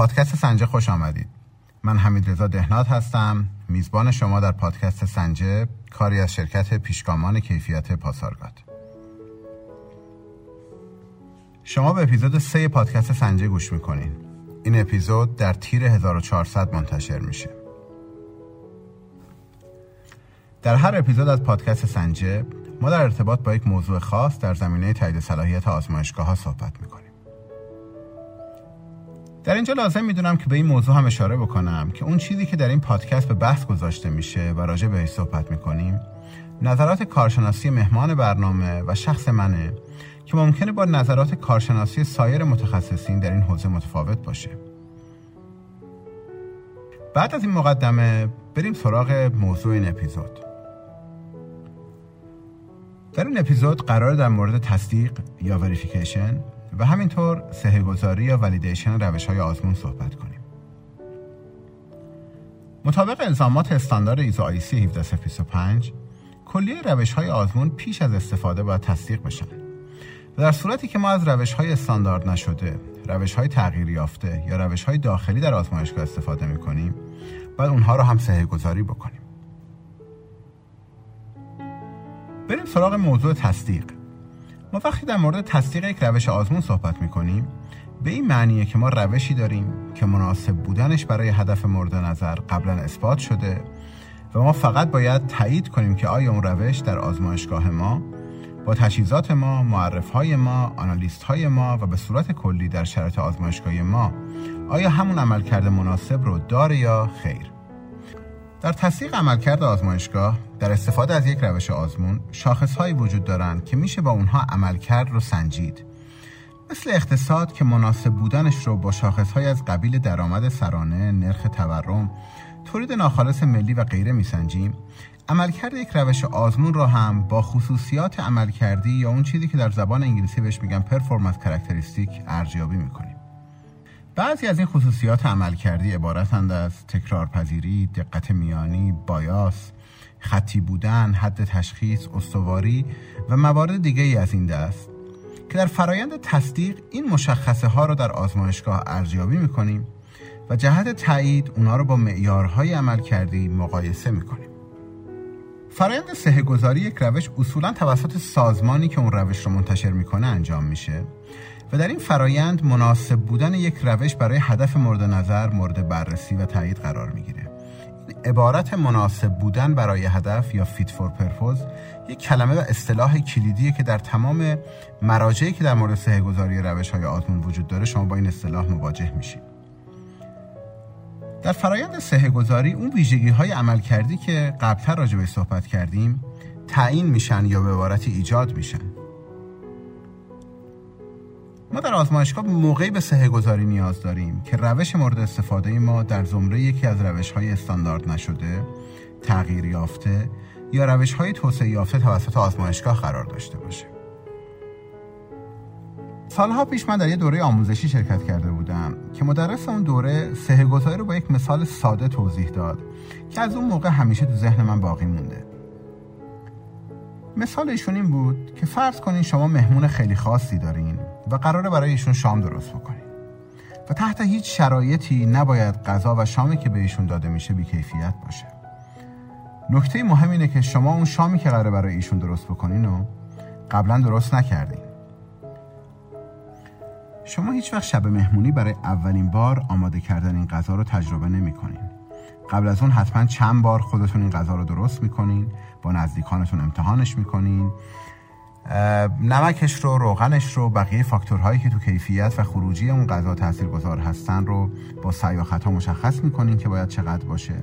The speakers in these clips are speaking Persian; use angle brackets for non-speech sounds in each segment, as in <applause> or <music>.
پادکست سنجه خوش آمدید. من حمید رضا دهنات هستم. میزبان شما در پادکست سنجه کاری از شرکت پیشگامان کیفیت پاسارگاد. شما به اپیزود سه پادکست سنجه گوش می‌کنین. این اپیزود در تیر 1400 منتشر میشه. در هر اپیزود از پادکست سنجه ما در ارتباط با یک موضوع خاص در زمینه تایید صلاحیت آزمایشگاه ها صحبت می‌کنیم. در اینجا لازم می‌دونم که به این موضوع هم اشاره بکنم که اون چیزی که در این پادکست به بحث گذاشته میشه و راجع بهش صحبت می‌کنیم نظرات کارشناسی مهمان برنامه و شخص منه که ممکنه با نظرات کارشناسی سایر متخصصین در این حوزه متفاوت باشه. بعد از این مقدمه بریم سراغ موضوع این اپیزود. در این اپیزود قرار در مورد تصدیق یا وریفیکیشن و همینطور سهگذاری یا ولیدیشن روش های آزمون صحبت کنیم. مطابق الزامات استاندارد ایزو آیسی 17025 کلیه روش های آزمون پیش از استفاده باید تصدیق بشن. و در صورتی که ما از روش های استاندارد نشده، روش های تغییر یافته یا روش های داخلی در آزمایشگاه استفاده می کنیم، باید اونها رو هم سهه گذاری بکنیم. بریم سراغ موضوع تصدیق. ما وقتی در مورد تصدیق یک روش آزمون صحبت می‌کنیم به این معنیه که ما روشی داریم که مناسب بودنش برای هدف مورد نظر قبلا اثبات شده و ما فقط باید تایید کنیم که آیا اون روش در آزمایشگاه ما با تجهیزات ما، معرف های ما، آنالیست های ما و به صورت کلی در شرط آزمایشگاهی ما آیا همون عملکرد مناسب رو داره یا خیر؟ در تصدیق عملکرد آزمایشگاه در استفاده از یک روش آزمون شاخصهایی وجود دارند که میشه با اونها عملکرد رو سنجید. مثل اقتصاد که مناسب بودنش رو با شاخصهایی از قبیل درآمد سرانه، نرخ تورم، تولید ناخالص ملی و غیره میسنجیم. عملکرد یک روش آزمون را هم با خصوصیات عملکردی یا اون چیزی که در زبان انگلیسی بهش میگن performance characteristic ارزیابی می‌کنیم بعضی از این خصوصیات عملکردی عبارتند از تکرارپذیری، دقت میانی، بایاس، خطی بودن، حد تشخیص، استواری و موارد دیگه ای از این دست که در فرایند تصدیق این مشخصه ها را در آزمایشگاه ارزیابی می‌کنیم و جهت تایید اونا رو با معیارهای عمل کردی مقایسه می‌کنیم. فرایند سهه گذاری یک روش اصولا توسط سازمانی که اون روش رو منتشر می‌کنه انجام میشه و در این فرایند مناسب بودن یک روش برای هدف مورد نظر مورد بررسی و تایید قرار می‌گیره. عبارت مناسب بودن برای هدف یا fit for purpose یک کلمه و اصطلاح کلیدیه که در تمام مراجعی که در مورد صحه گذاری روش های آزمون وجود داره شما با این اصطلاح مواجه میشید. در فرایند صحه گذاری اون ویژگی های عملکردی که قبلتر راجع بهش صحبت کردیم تعیین میشن یا به عبارتی ایجاد میشن. ما در آزمایشگاه موقعی به سهه گذاری نیاز داریم که روش مورد استفاده ما در زمره یکی از روش های استاندارد نشده تغییر یافته یا روش های توسعه یافته توسط آزمایشگاه قرار داشته باشه. سالها پیش من در یه دوره آموزشی شرکت کرده بودم که مدرس اون دوره سهه گذاری رو با یک مثال ساده توضیح داد که از اون موقع همیشه تو ذهن من باقی مونده. مثال ایشون این بود که فرض کنین شما مهمون خیلی خاصی دارین. و قراره برای ایشون شام درست بکنین و تحت هیچ شرایطی نباید غذا و شامی که به ایشون داده میشه بیکیفیت باشه. نکته مهم اینه که شما اون شامی که قراره برای ایشون درست بکنین و قبلا درست نکردین. شما هیچ وقت شب مهمونی برای اولین بار آماده کردن این غذا رو تجربه نمی کنین. قبل از اون حتما چند بار خودتون این غذا رو درست می‌کنین با نزدیکانتون امتحانش می‌کنین نمکش رو روغنش رو بقیه فاکتورهایی که تو کیفیت و خروجی اون غذا تاثیرگذار هستن رو با سعی و خطا مشخص می‌کنین که باید چقدر باشه.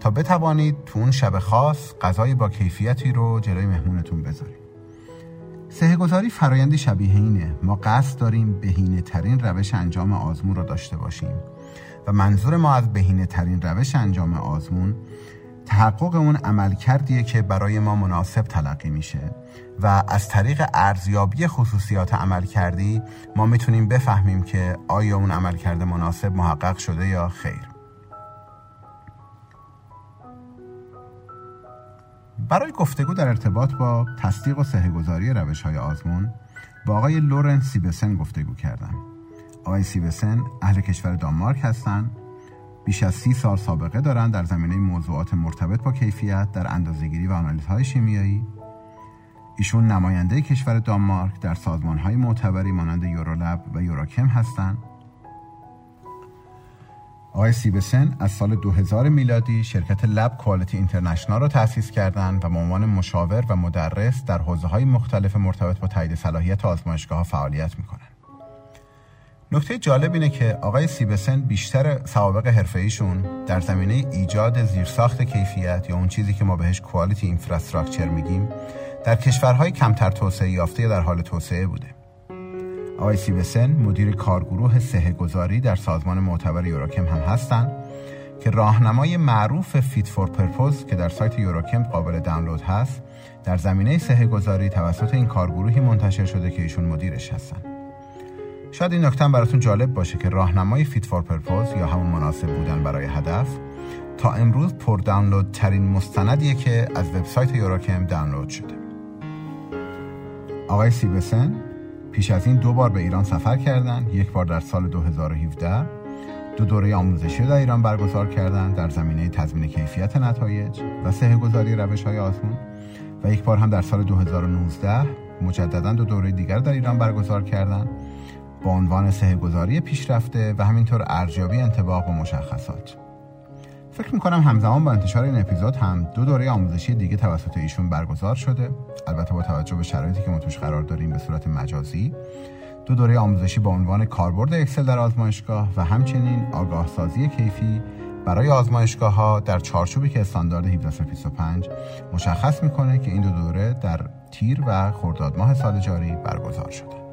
تا بتوانید تو اون شب خاص غذای با کیفیتی رو جلوی مهمونتون بذارید سهگذاری فرایندی شبیه اینه. ما قصد داریم بهینه ترین روش انجام آزمون رو داشته باشیم و منظور ما از بهینه ترین روش انجام آزمون تحقق اون عمل کردیه که برای ما مناسب تلقی میشه و از طریق ارزیابی خصوصیات عمل کردی ما می‌تونیم بفهمیم که آیا اون عمل کرده مناسب محقق شده یا خیر. برای گفتگو در ارتباط با تصدیق و سهگذاری روش های آزمون با آقای لورنس سیبسن گفتگو کردم. آقای سیوسن اهل کشور دانمارک هستند بیش از سی سال سابقه دارند در زمینه موضوعات مرتبط با کیفیت در اندازهگیری و آنالیزهای شیمیایی ایشون نماینده کشور دانمارک در سازمانهای معتبری مانند یورولب و یوراکم هستند آقای سیبسن از سال 2000 میلادی شرکت لب کوالیتی اینترنشنال را تأسیس کردند و به عنوان مشاور و مدرس در حوزه های مختلف مرتبط با تایید صلاحیت آزمایشگاه فعالیت می‌کنند. نکته جالب اینه که آقای سیبسن بیشتر سوابق حرفه‌ای در زمینه ایجاد زیرساخت کیفیت یا اون چیزی که ما بهش quality infrastructure میگیم در کشورهای کمتر توسعه یافته در حال توسعه بوده. آقای سیبسن مدیر کارگروه صحه گذاری در سازمان معتبر Eurachem هم هستند که راهنمای معروف fit for purpose که در سایت Eurachem قابل دانلود هست در زمینه صحه گذاری توسط این کارگروهی منتشر شده که ایشون مدیرش هستن شاید این نکته براتون جالب باشه که راهنمای fit for purpose یا همون مناسب بودن برای هدف تا امروز پر دانلود ترین مستندیه که از وبسایت Eurachem دانلود شده. آقای سیبسن پیش از این دو بار به ایران سفر کردند یک بار در سال 2017 دو دوره آموزشی در ایران برگزار کردند در زمینه تضمین کیفیت نتایج و صحه گذاری روش های آزمون و یک بار هم در سال 2019 مجددا دو دوره دیگر در ایران برگزار کردند با عنوان سه گذاری پیشرفته و همینطور ارزیابی انتباق و مشخصات. فکر می‌کنم همزمان با انتشار این اپیزود هم دو دوره آموزشی دیگه توسط ایشون برگزار شده. البته با توجه به شرایطی که ما توش قرار داریم به صورت مجازی. دو دوره آموزشی با عنوان کاربرد اکسل در آزمایشگاه و همچنین آگاه سازی کیفی برای آزمایشگاه ها در چارچوبی که استاندارد 1725 مشخص می‌کنه که این دو دوره در تیر و خرداد ماه سال جاری برگزار شده.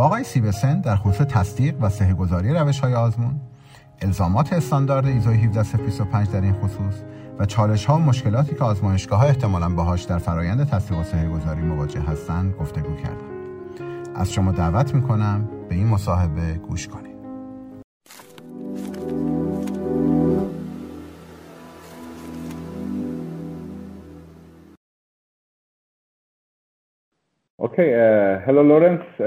با آقای سیبسن در خصوص تصدیق و سهگذاری روش های آزمون الزامات استاندارد ایزو 17025 در این خصوص و چالش ها و مشکلاتی که آزمایشگاه ها احتمالا باهاش در فرایند تصدیق و گذاری مواجه هستند گفتگو کردم. از شما دعوت می‌کنم به این مصاحبه گوش کنید. Okay, uh, hello Lawrence. Uh,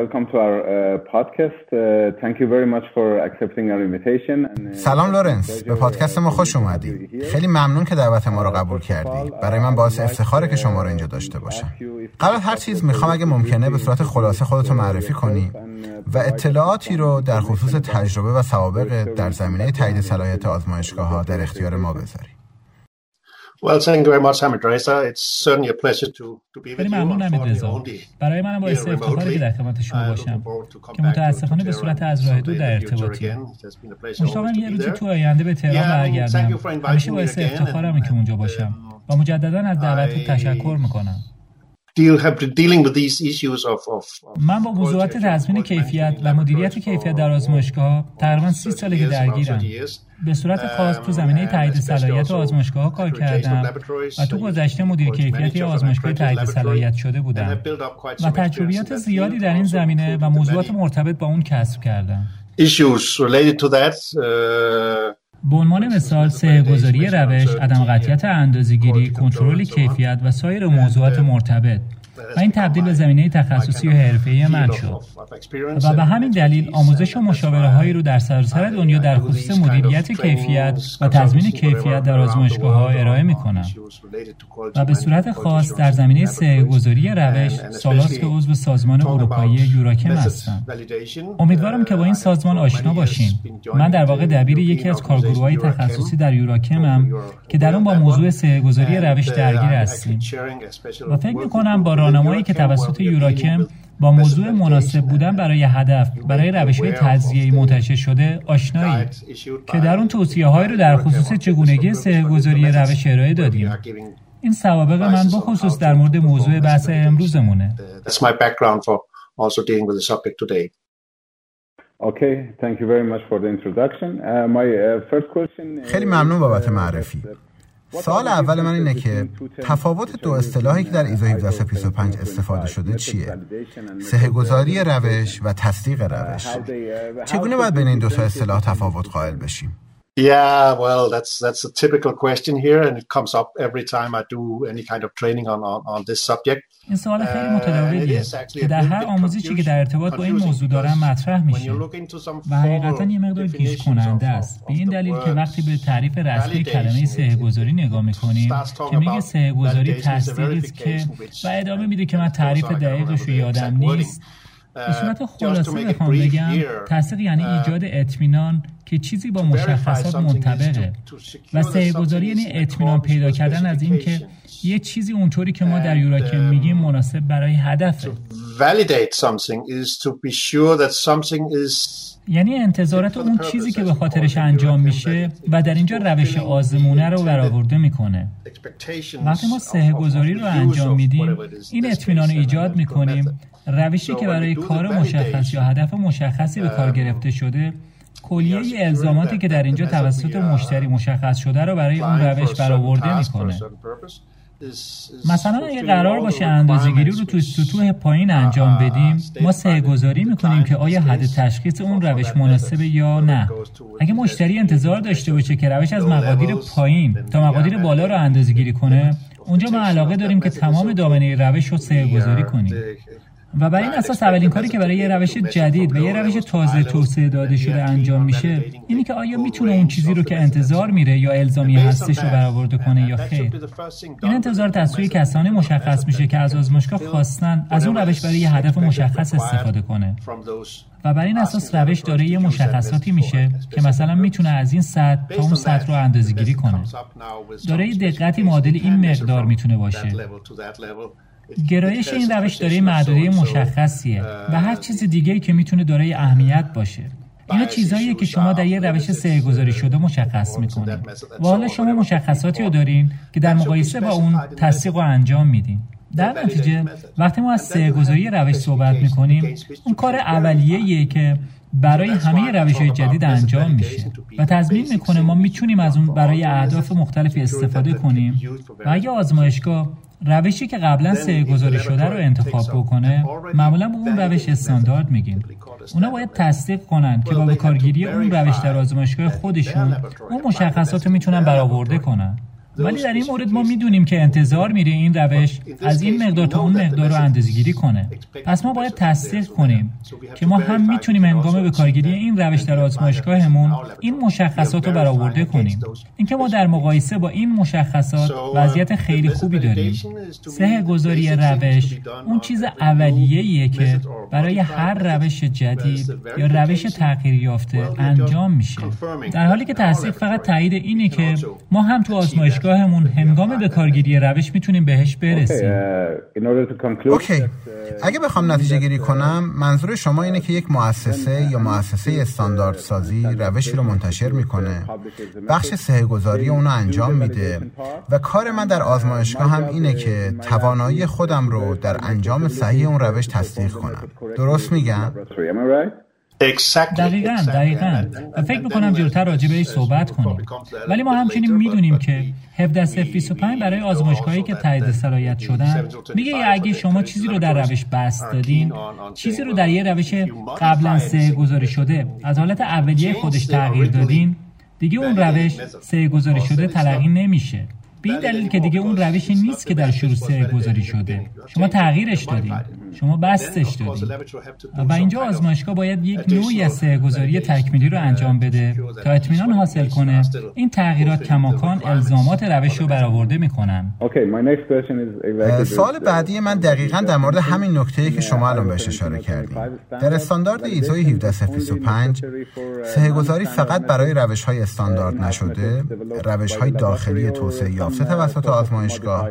welcome to our uh, podcast. Uh, thank you very much for accepting our invitation. Uh, سلام لورنس به پادکست ما خوش اومدی. خیلی ممنون که دعوت ما رو قبول کردی. برای من باعث افتخاره که شما رو اینجا داشته باشم. قبل هر چیز می‌خوام اگه ممکنه به صورت خلاصه خودتو معرفی کنی و اطلاعاتی رو در خصوص تجربه و سوابق در زمینه تایید صلاحیت آزمایشگاه ها در اختیار ما بذاری. Well, thank you very much, Hamid Reza. It's certainly a pleasure to, to be with رضا. برای من باعث افتخاری که در خدمت شما باشم که متاسفانه به صورت از راه دور در ارتباطی. مشتاقم یه روزی تو آینده به تهران برگردم. همیشه باعث افتخارم که اونجا باشم. و مجددا از دعوتت تشکر می‌کنم. من با موضوعات تضمین کیفیت و مدیریت کیفیت در آزمایشگاه تقریبا سی ساله که درگیرم. به صورت خاص تو زمینه تایید صلاحیت آزمایشگاه کار کردم و تو گذشته مدیر کیفیت آزمایشگاه تایید صلاحیت شده بودم. و تجربیات زیادی در این زمینه و موضوعات مرتبط با اون کسب کردم. به عنوان مثال سه گذاری روش، عدم قطعیت اندازه‌گیری، کنترل کیفیت و سایر موضوعات مرتبط. و این تبدیل به زمینه تخصصی و حرفه‌ای من شد. و به همین دلیل آموزش و مشاوره هایی رو در سراسر دنیا در خصوص مدیریت کیفیت و تضمین کیفیت در آزمایشگاه ها ارائه می کنم و به صورت خاص در زمینه سه گذاری روش سالاس که عضو سازمان اروپایی یوراکم هستم. امیدوارم که با این سازمان آشنا باشین. من در واقع دبیر یکی از کارگروهای تخصصی در یوراکمم که در اون با موضوع سه گذاری روش درگیر هستیم. و فکر می کنم با راهنمایی که توسط یوراکم با موضوع مناسب بودن برای هدف برای روش های تجزیه منتشر شده آشنایی که در اون توصیه هایی رو در خصوص چگونگی سهگذاری روش ارائه دادیم. این سوابق من بخصوص در مورد موضوع بحث امروزمونه. خیلی ممنون بابت معرفی. سوال اول من اینه که تفاوت دو اصطلاحی که در ایزو 1725 استفاده شده چیه؟ سهگذاری روش و تصدیق روش. چگونه باید بین این دو تا اصطلاح تفاوت قائل بشیم؟ Yeah, well, that's that's a typical question here, and it comes up every time I do any kind of training on on, on this subject. این سوال خیلی متداولیه. که در هر آموزشی که در ارتباط با این موضوع دارم مطرح میشه. و حقیقتا یه مقدار گیج کننده است. به این دلیل که وقتی به تعریف رسمی کلمه سه گذاری نگاه می‌کنیم که میگه سه گذاری تصدیقی است که و ادامه میده که من تعریف دقیقش رو یادم نیست. به صورت خلاصه بخوام بگم تصدیق یعنی ایجاد اطمینان که چیزی با مشخصات منطبقه و سهگذاری یعنی اطمینان پیدا کردن از اینکه یه چیزی اونطوری که ما در یوراکم میگیم مناسب برای هدفه. یعنی انتظارات اون چیزی که به خاطرش انجام میشه و در اینجا روش آزمونه رو برآورده می‌کنه. وقتی ما سه گذاری رو انجام میدیم این اطمینان رو ایجاد می‌کنیم روشی که برای کار مشخص یا هدف مشخصی به کار گرفته شده کلیه الزاماتی که در اینجا توسط مشتری مشخص شده رو برای اون روش برآورده می‌کنه. مثلا اگه قرار باشه اندازهگیری رو تو سطوح پایین انجام بدیم ما سه گذاری می‌کنیم که آیا حد تشخیص اون روش مناسبه یا نه؟ اگه مشتری انتظار داشته باشه که روش از مقادیر پایین تا مقادیر بالا رو اندازهگیری کنه اونجا ما علاقه داریم که تمام دامنه روش رو سه گذاری کنیم. و بر این اساس اولین کاری که برای یه روش جدید و یه روش تازه توسعه داده شده انجام میشه اینی که آیا می‌تونه اون چیزی رو که انتظار میره یا الزامی هستش رو برآورده کنه یا خیر؟ این انتظار تصویر کسانی مشخص میشه که از آزمایشگاه خواستن از اون روش برای یه هدف مشخص استفاده کنه. و بر این اساس روش داره یه مشخصاتی میشه که مثلا می‌تونه از این سطح تا اون سطح رو اندازه گیری کنه. داره دقتی معادل این مقدار می‌تونه باشه. گرایش این روش داره محدوده مشخصیه و هر چیز دیگه که می‌تونه دارای اهمیت باشه. اینا چیزهاییه که شما در یه روش سه گذاری شده مشخص می‌کنین و حالا شما مشخصاتی رو دارین که در مقایسه با اون تصدیق و انجام میدین. در نتیجه وقتی ما از سه گذاری روش صحبت می‌کنیم اون کار اولیه که برای همه روش های جدید انجام میشه. و تضمین می‌کنه ما می‌تونیم از اون برای اهداف مختلفی استفاده کنیم. و اگه آزمایشگاه روشی که قبلا سه گذاری شده رو انتخاب بکنه معمولا به اون روش استاندارد میگیم. اونا باید تصدیق کنن که با بکارگیری اون روش در آزمایشگاه خودشون اون مشخصات رو می‌تونن برآورده کنن. ولی در این مورد ما می‌دونیم که انتظار میره این روش از این مقدار تا اون مقدار رو اندازه‌گیری کنه. پس ما باید تصدیق کنیم که ما هم می‌تونیم هنگام به کارگیری این روش در آزمایشگاهمون این مشخصات رو برآورده کنیم. اینکه ما در مقایسه با این مشخصات وضعیت خیلی خوبی داریم. سه گذاری روش اون چیز اولیه‌ایه که برای هر روش جدید یا روش تغییر یافته انجام میشه. در حالی که تصدیق فقط تایید اینه که ما هم تو آزمایشگاه دانشگاهمون هنگام به کارگیری روش می‌تونیم بهش برسیم. اوکی uh, اگه بخوام نتیجه گیری کنم منظور شما اینه که یک مؤسسه یا مؤسسه استاندارد سازی روشی رو منتشر می‌کنه. بخش سهگذاری اونو انجام میده. و کار من در آزمایشگاه هم اینه که توانایی خودم رو در انجام صحیح اون روش تصدیق کنم. درست میگم؟ دقیقا دقیقا. و فکر می‌کنم جلوتر راجع بهش صحبت کنیم. ولی ما همچنین می‌دونیم که 17025 برای آزمایشگاهی که تایید صلاحیت شدن میگه اگه شما چیزی رو در روش بست دادین چیزی رو در یه روش قبلا سه گذاری شده از حالت اولیه خودش تغییر دادین دیگه اون روش سه گذاری شده تلقی نمیشه. به این دلیل که دیگه اون روشی نیست که در شروع سه گذاری شده. شما تغییرش دادین. شما بستش دادین. و اینجا آزمایشگاه باید یک نوعی از سه گذاری تکمیلی رو انجام بده تا اطمینان حاصل کنه این تغییرات کماکان الزامات روش رو برآورده می‌کنن. سال بعدی من دقیقا در مورد همین نکته که شما الان بهش اشاره کردیم در استاندارد ایزو 1725 سه گذاری فقط برای روش های استاندارد نشده. روش های داخلی توسعه یافته توسط آزمایشگاه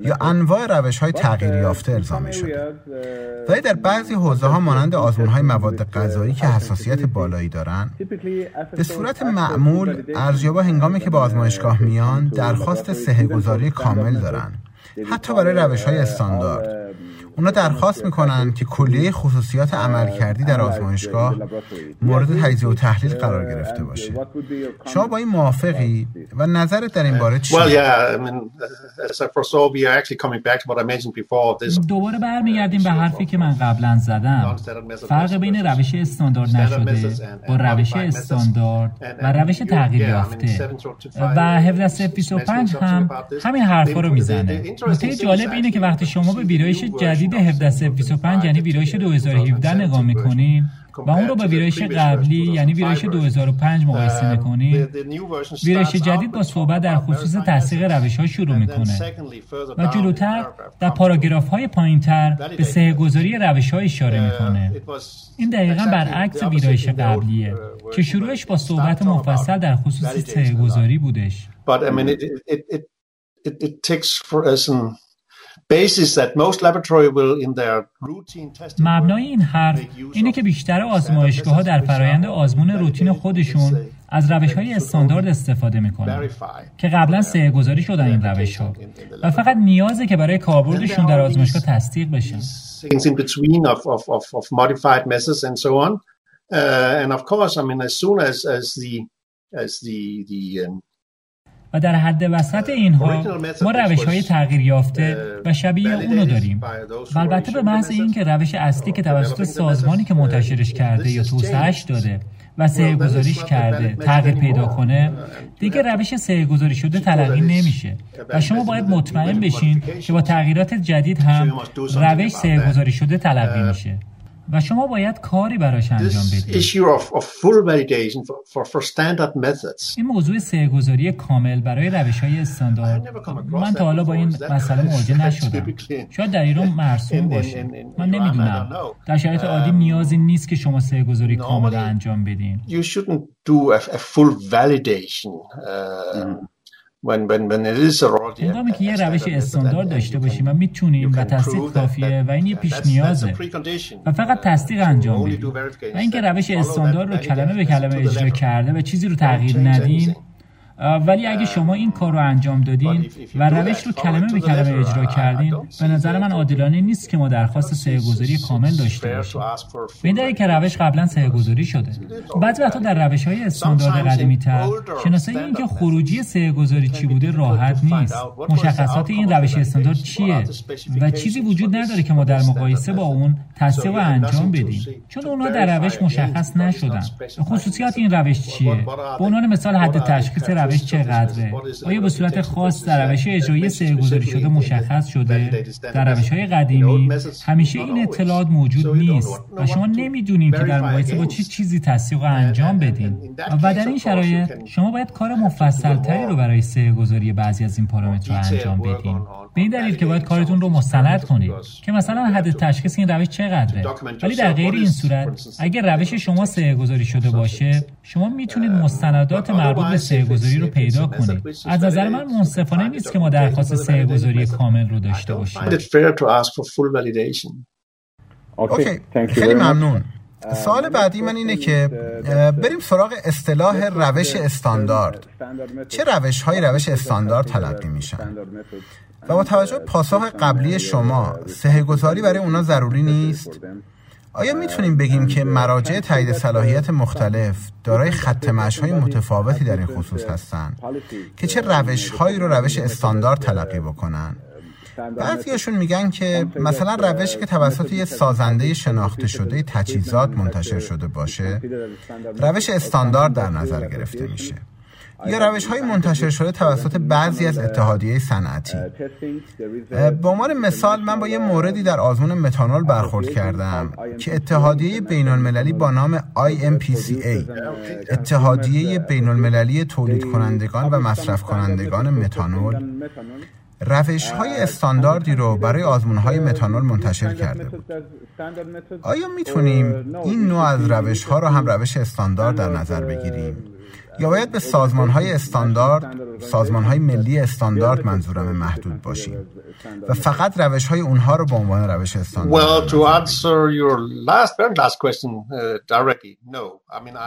یا انواع روش های تغییر یافته الزامی شده. ولی در بعضی حوزه ها مانند آزمون های مواد غذایی که حساسیت بالایی دارند به صورت معمول ارزیابا هنگامی که به آزمایشگاه میان درخواست سهگذاری کامل دارند حتی برای روش های استاندارد. اونا درخواست می‌کنن که کلیه خصوصیات عمل کردی در آزمایشگاه مورد تجزیه و تحلیل قرار گرفته باشه. شما با این موافقی؟ و نظرت در این باره چیه؟ دوباره برمیگردیم به حرفی که من قبلا زدم. فرق بین روش استاندارد نشده با روش استاندارد و روش تغییر یافته. و 1725 هم همین حرفا رو می‌زنه. نکته جالب اینه که وقتی شما به ویرایش جدید 1725 یعنی ویرایش 2017 نگاه می‌کنین و اون رو با ویرایش قبلی یعنی ویرایش 2005 مقایسه می‌کنید ویرایش جدید با صحبت در خصوص تصدیق روش ها شروع می‌کنه. و جلوتر در پاراگراف های پایین تر به سه گذاری روش ها اشاره می‌کنه این دقیقا برعکس ویرایش قبلیه که شروعش با صحبت مفصل در خصوص سه گذاری بودش. مبنای این حرف اینه که بیشتر آزمایشگاه ها در فرایند آزمون روتین خودشون از روش های استاندارد استفاده می‌کنن که قبلا سه گذاری شدن این روش ها و فقط نیازه که برای کاربردشون در آزمایشگاه تصدیق بشن و در حد وسط اینها ما روش های تغییر یافته و شبیه اونو داریم. و البته به محض این که روش اصلی که توسط سازمانی که منتشرش کرده یا توسعهش داده و سه گذاریش کرده تغییر پیدا کنه دیگه روش سه گذاری شده تلقی نمیشه. و شما باید مطمئن بشین که با تغییرات جدید هم روش سه گذاری شده تلقی میشه. و شما باید کاری براش انجام بدید. این موضوع سهگذاری کامل برای روش های استاندارد من تا حالا با این مسئله <laughs> مواجه نشدم. شاید در ایران مرسوم باشه. من نمی‌دونم. در شرایط عادی um, نیازی نیست که شما سهگذاری کامل انجام بدین. هنگامی که یه روش استاندارد داشته باشیم و می‌تونیم و تصدیق کافیه و این یه پیش نیازه. و فقط تصدیق انجام بدیم. و اینکه روش استاندارد رو کلمه به کلمه اجرا کرده و چیزی رو تغییر ندین ولی اگه شما این کار رو انجام دادین و روش رو کلمه به کلمه اجرا کردین به نظر من عادلانه نیست که ما درخواست سه گذاری کامل داشته باشیم. به این که روش قبلا سه گذاری شده بعضی وقتا در روش های استاندارد قدیمی تر شناسایی این که خروجی سه گذاری چی بوده راحت نیست. مشخصات این روش استاندارد چیه؟ و چیزی وجود نداره که ما در مقایسه با اون تصدیق و انجام بدیم. چون اونها در روش مشخص نشدن. خصوصیات این روش چیه؟ به عنوان مثال حد تشخیص روش چقدره. آیا به صورت خاص در روش اجرایی سرگذاری شده مشخص شده؟ در روش های قدیمی همیشه این اطلاعات موجود نیست و شما نمی‌دونین که در مقایسه با چه چی چیزی تصدیق انجام بدین. و در این شرایط شما باید کار مفصل تری رو برای سرگذاری بعضی از این پارامترها انجام بدین. به این دلیل که باید کارتون رو مستند کنید که مثلا حد تشخیص این روش چقدره؟ ولی در غیر این صورت اگر روش شما سه گذاری شده باشه شما می‌تونید مستندات مربوط به سه گذاری رو پیدا کنید. از نظر من منصفانه نیست که ما درخواست سه گذاری کامل رو داشته باشیم. اوکی خیلی ممنون. سوال بعدی من اینه که بریم سراغ اصطلاح روش استاندارد. چه روش های روش استاندارد تلقی میشن؟ و با توجه پاسخ قبلی شما سه گذاری برای اونا ضروری نیست؟ آیا می‌تونیم بگیم که مراجع تایید صلاحیت مختلف دارای خط های متفاوتی در این خصوص هستند که چه روش هایی رو روش استاندارد تلقی بکنن؟ بعضیاشون میگن که مثلا روشی که توسط یه سازنده شناخته شده تجهیزات منتشر شده باشه روش استاندارد در نظر گرفته میشه. یا روش های منتشر شده توسط بعضی از اتحادیه صنعتی به عنوان مثال من با یه موردی در آزمون متانول برخورد کردم که اتحادیه بین المللی با نام IMPCA اتحادیه بین المللی تولید کنندگان و مصرف کنندگان متانول روش های استانداردی رو برای آزمون های متانول منتشر کرده بود آیا می‌تونیم این نوع از روش ها رو هم روش استاندارد در نظر بگیریم؟ یا باید به سازمان های استاندارد سازمان های ملی استاندارد منظورم محدود باشیم و فقط روش های اونها رو به عنوان روش استاندارد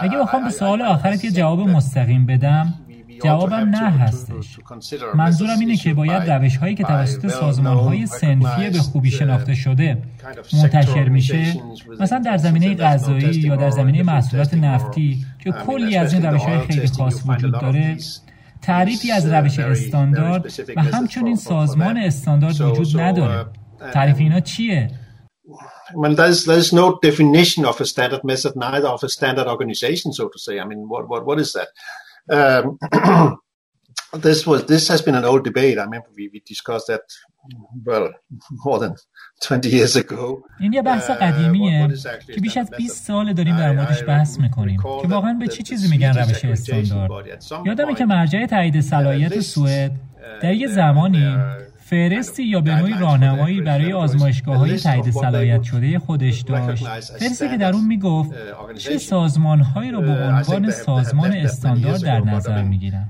اگه بخوام به سوال آخرت یه جواب مستقیم بدم جوابم نه هستش. منظورم اینه که باید روش هایی که توسط سازمان های سنفی به خوبی شناخته شده منتشر میشه مثلا در زمینه غذایی یا در زمینه محصولات نفتی. که کلی از این روش های خیلی خاص وجود داره تعریفی از روش استاندارد و همچنین سازمان استاندارد وجود نداره تعریف اینا چیه؟ well, there's there's no definition of a standard method, neither of a standard organization, so to say. I mean, what what what is that? Um, this was this has been an old debate. I mean, we, we discussed that well more than 20 years ago. این یه بحث قدیمیه که بیش از 20 سال داریم در موردش بحث می‌کنیم که واقعا به چی چیزی میگن روش استاندارد؟ یادمه که مرجع تایید صلاحیت سوئد در یه زمانی فرستی یا به نوعی راهنمایی برای آزمایشگاه های تایید صلاحیت شده خودش داشت. فرستی که در اون می‌گفت چه سازمان هایی رو به عنوان سازمان استاندارد در نظر می‌گیرن.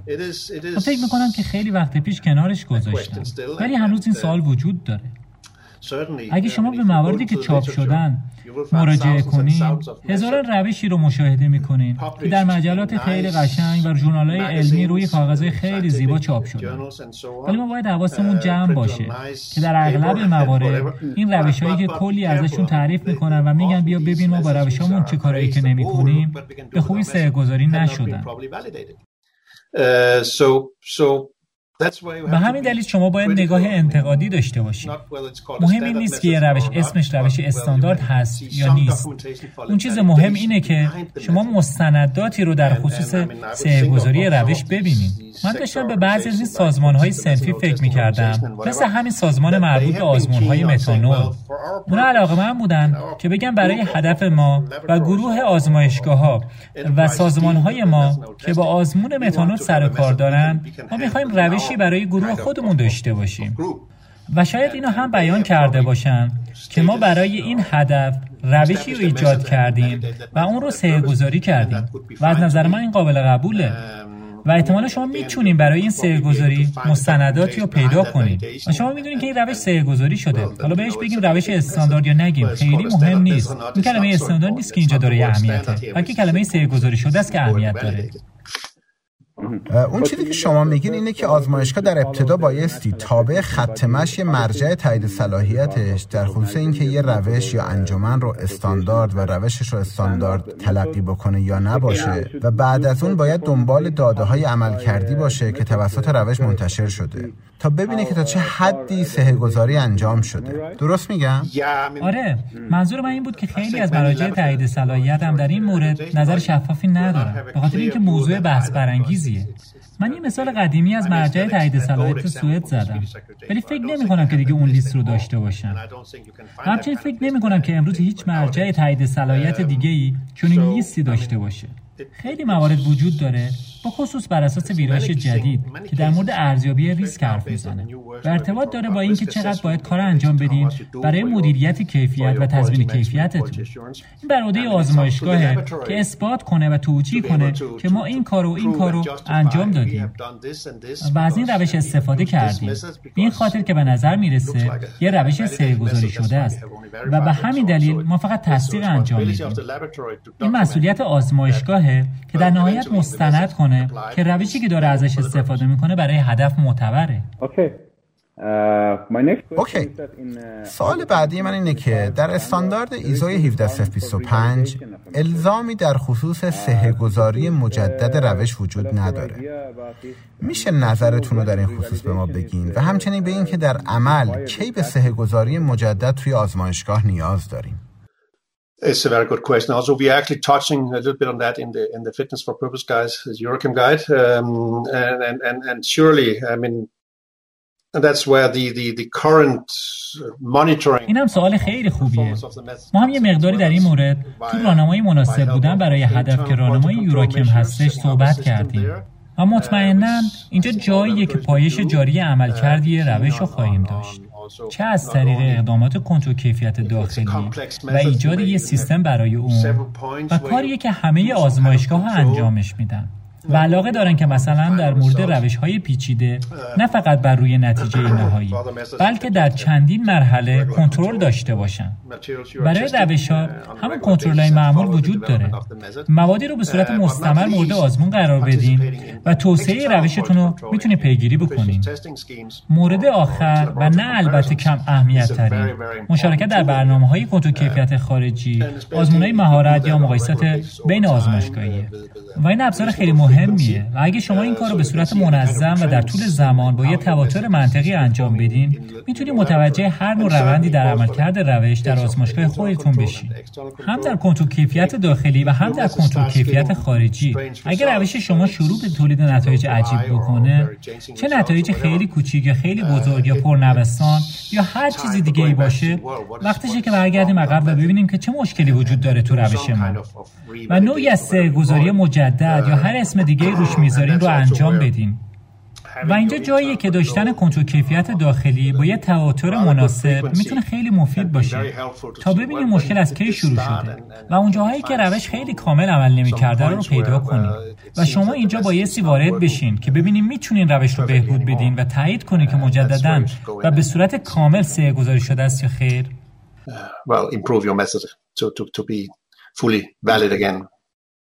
فکر می‌کنم که خیلی وقت پیش کنارش گذاشتم ولی هنوز این سوال وجود داره. اگه شما به مواردی که چاپ شدن مراجعه کنید هزاران روشی رو مشاهده می‌کنین. که در مجلات خیلی قشنگ و های علمی روی کاغذهای خیلی زیبا چاپ شده ولی ما باید حواسمون جمع باشه که در اغلب موارد این روش هایی که کلی ازشون تعریف می‌کنن و میگن بیا ببین ما با روش همون چه کارایی که نمی‌کنیم. به خوبی سه گذاری نشدن به همین دلیل شما باید نگاه انتقادی داشته باشید مهم این نیست که یه روش اسمش روش استاندارد هست یا نیست. اون چیز مهم اینه که شما مستنداتی رو در خصوص سهگذاری روش ببینید. من داشتم به بعضی از این سازمان های سنفی فکر می کردم مثل همین سازمان مربوط به آزمون های متانول. اونا علاقه من بودن که بگم برای هدف ما و گروه آزمایشگاه ها و سازمان های ما که با آزمون متانول سر کار دارن ما می‌خوایم روشی برای گروه خودمون داشته باشیم. و شاید اینو هم بیان کرده باشن که ما برای این هدف روشی رو ایجاد کردیم و اون رو سه گذاری کردیم. و از نظر من این قابل قبوله. و احتمالا شما می‌تونید برای این سه گذاری مستنداتی رو پیدا کنید و شما می‌دونید که این روش سه گذاری شده. حالا بهش بگیم روش استاندارد یا نگیم. خیلی مهم نیست. این کلمه استاندارد نیست که اینجا داره اهمیته. بلکه کلمه سه گذاری شده است که اهمیت داره. اون چیزی که شما میگین اینه که آزمایشگاه در ابتدا بایستی تابع خط مشی مرجع تایید صلاحیتش در خصوص اینکه یه روش یا انجمن رو استاندارد و روشش رو استاندارد تلقی بکنه یا نباشه و بعد از اون باید دنبال داده های عمل کردی باشه که توسط روش منتشر شده تا ببینه که تا چه حدی سه گذاری انجام شده. درست میگم؟ آره منظور من این بود که خیلی از مراجع تایید صلاحیت هم در این مورد نظر شفافی ندارن به خاطر اینکه موضوع بحث برانگیزیه من یه مثال قدیمی از مرجع تایید صلاحیت سوئد زدم. ولی فکر نمی کنم که دیگه اون لیست رو داشته باشم. همچنین فکر نمی کنم که امروز هیچ مرجع تایید صلاحیت دیگه ای چون لیستی داشته باشه. خیلی موارد وجود داره. با خصوص بر اساس ویرایش جدید که در مورد ارزیابی ریسک حرف می‌زنه. و ارتباط داره با اینکه چقدر باید کار انجام بدین برای مدیریت کیفیت و تضمین کیفیتتون. این بر عهده آزمایشگاهه که اثبات کنه و توجیه کنه که ما این کارو این کارو انجام دادیم. و از این روش استفاده کردیم. این خاطر که به نظر می‌رسه یه روش سریگذاری شده است و به همین دلیل ما فقط تصدیق انجام میدیم. این مسئولیت آزمایشگاهه که در نهایت مستند کنه که روشی که داره ازش استفاده می‌کنه برای هدف معتبره. اوکی سوال بعدی من اینه که در استاندارد ایزوی 17025 الزامی در خصوص سهگذاری مجدد روش وجود نداره. میشه نظرتون رو در این خصوص به ما بگین؟ و همچنین به این که در عمل کی به سهگذاری مجدد توی آزمایشگاه نیاز داریم؟ It's a very good question. Also, we are actually touching a little bit on that in the in the Fitness for Purpose guys, the Eurochem guide, um, and, and and surely, I mean, این هم سوال خیلی خوبیه. ما هم یه مقداری در این مورد تو راهنمای مناسب بودن برای هدف که راهنمای یوراکم هستش صحبت کردیم. و مطمئنا اینجا جاییه که پایش جاری عمل کردی روش رو خواهیم داشت. چه از طریق اقدامات کنترل کیفیت داخلی و ایجاد یه سیستم برای اون و کاریه که همه آزمایشگاه ها انجامش میدن. و علاقه دارن که مثلا در مورد روش های پیچیده نه فقط بر روی نتیجه نهایی بلکه در چندین مرحله کنترل داشته باشن. برای روش ها همون کنترل های معمول وجود داره. موادی رو به صورت مستمر مورد آزمون قرار بدین و توسعه روشتون رو می‌تونید پیگیری بکنین. مورد آخر و نه البته کم اهمیت ترین مشارکت در برنامه های کنترل کیفیت خارجی آزمون های مهارت یا مقایسات بین آزمایشگاهیه. و این ابزار خیلی مهمیه. و اگه شما این کار رو به صورت منظم و در طول زمان با یه تواتر منطقی انجام بدین می‌تونید متوجه هر نوع روندی در عملکرد روش در آزمایشگاه خودتون بشین. هم در کنترل کیفیت داخلی و هم در کنترل کیفیت خارجی. اگر روش شما شروع به تولید نتایج عجیب بکنه چه نتایج خیلی کوچیک یا خیلی بزرگ یا پرنوستان یا هر چیزی دیگه ای باشه وقتشه که برگردیم عقب و ببینیم که چه مشکلی وجود داره تو روش ما. و نوعی از گذاری مجدد یا هر اسم دیگه روش می‌ذارین رو انجام بدین و اینجا جاییه که داشتن کنترل کیفیت داخلی با یه تواتر مناسب می‌تونه خیلی مفید باشه تا ببینیم مشکل از کی شروع شده و اونجاهایی که روش خیلی کامل عمل نمی‌کرده رو پیدا کنیم. و شما اینجا بایستی وارد بشین که ببینیم می‌تونین روش رو بهبود بدین و تایید کنید که مجددا و به صورت کامل سه گذاری شده است یا خیر؟ Well, improve your method to, to, to be fully valid again.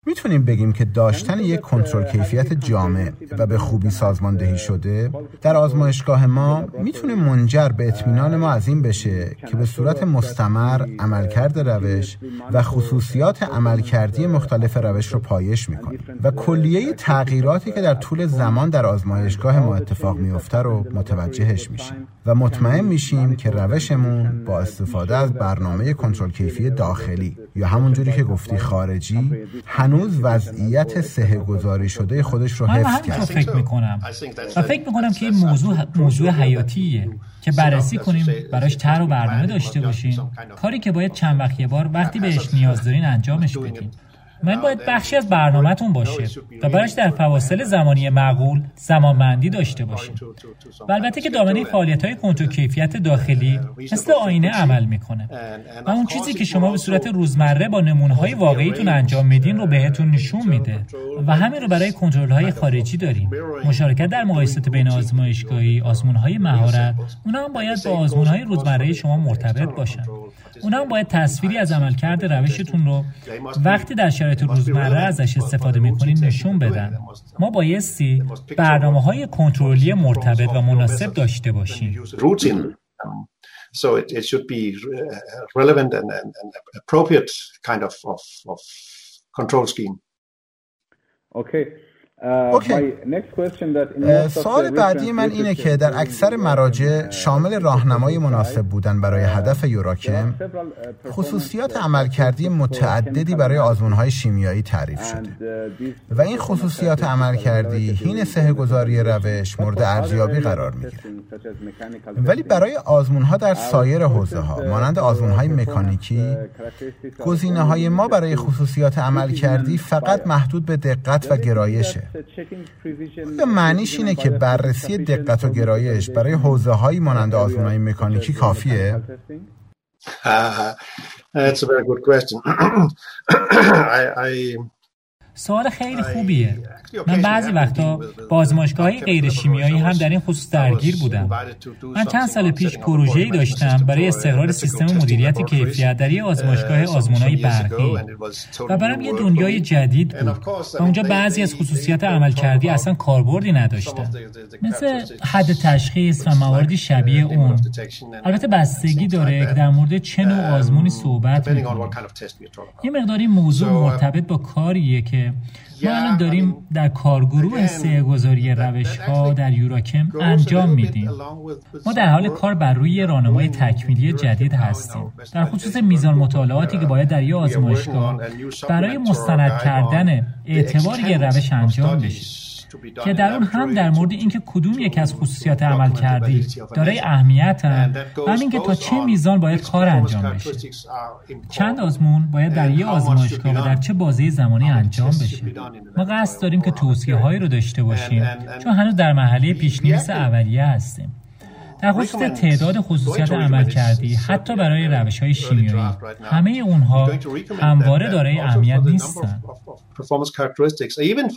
می‌تونیم بگیم که داشتن یک کنترل کیفیت جامع و به خوبی سازماندهی شده در آزمایشگاه ما می‌تونه منجر به اطمینان ما از این بشه که به صورت مستمر عملکرد روش و خصوصیات عملکردی مختلف روش رو پایش می‌کنیم. و کلیه تغییراتی که در طول زمان در آزمایشگاه ما اتفاق میفته رو متوجهش میشیم و مطمئن میشیم که روشمون با استفاده از برنامه کنترل کیفی داخلی یا همونجوری که گفتی خارجی هنوز وضعیت سه گذاری شده خودش رو حفظ کرد فکر می‌کنم. و فکر می‌کنم که این موضوع موضوع حیاتیه که بررسی کنیم براش تر و برنامه داشته باشیم. کاری که باید چند وقت یه بار وقتی بهش نیاز دارین انجامش بدیم من باید بخشی از برنامهتون باشه و براش در فواصل زمانی معقول زمانمندی داشته باشیم و البته که دامنه فعالیت های کنترل کیفیت داخلی مثل آینه عمل می‌کنه. و اون چیزی که شما به صورت روزمره با نمونه های واقعیتون انجام میدین رو بهتون نشون میده. و همین رو برای کنترل های خارجی داریم. مشارکت در مقایسات بین آزمایشگاهی آزمون های مهارت اونا هم باید با آزمون های روزمره شما مرتبط باشن. اونا هم باید تصویری از عملکرد روشتون رو وقتی در شرایط روزمره ازش استفاده می‌کنین نشون بدن ما بایستی برنامه های کنترلی مرتبط و مناسب داشته باشیم. So it, it should be relevant and, and, and appropriate kind of, of, of control scheme. Okay. سوال بعدی من اینه که در اکثر مراجع شامل راهنمای مناسب بودن برای هدف یوراکم خصوصیات عملکردی متعددی برای آزمونهای شیمیایی تعریف شده. و این خصوصیات عملکردی هین سه گذاری روش مورد ارزیابی قرار می‌گیره. ولی برای آزمونها در سایر حوزه ها مانند آزمونهای مکانیکی گزینه های ما برای خصوصیات عملکردی فقط محدود به دقت و گرایشه. آیا معنیش اینه که بررسی دقت و گرایش برای حوزه هایی مانند آزمون های مکانیکی کافیه؟ That's a very good question. <coughs> I, I سوال خیلی خوبیه من بعضی وقتا با آزمایشگاه غیر شیمیایی هم در این خصوص درگیر بودم من چند سال پیش پروژه‌ای داشتم برای استقرار سیستم مدیریت کیفیت در یه آزمایشگاه آزمونای برقی و برام یه دنیای جدید بود و اونجا بعضی از خصوصیت عملکردی اصلا کاربردی نداشتن مثل حد تشخیص و مواردی شبیه اون البته بستگی داره که در مورد چه نوع آزمونی صحبت می‌کنیم یه مقداری موضوع مرتبط با کاریه که ما الان داریم در کارگروه سه گذاری روش ها در یوراکم انجام میدیم. ما در حال کار بر روی راهنمای تکمیلی جدید هستیم. در خصوص میزان مطالعاتی که باید در یه آزمایشگاه برای مستند کردن اعتبار یه روش انجام بشه. که در اون هم در مورد اینکه کدوم یک از خصوصیات عمل کردی دارای اهمیت هم همین که تا چه میزان باید کار انجام بشه. چند آزمون باید در یه آزمایشگاه و در چه بازه زمانی انجام بشه. ما قصد داریم که توصیه هایی رو داشته باشیم. چون هنوز در محله پیشنیز اولیه هستیم. خصوص تعداد خصوصیت عمل کردی حتی برای روش های شیمیایی همه اونها همواره دارای اهمیت نیستن. Even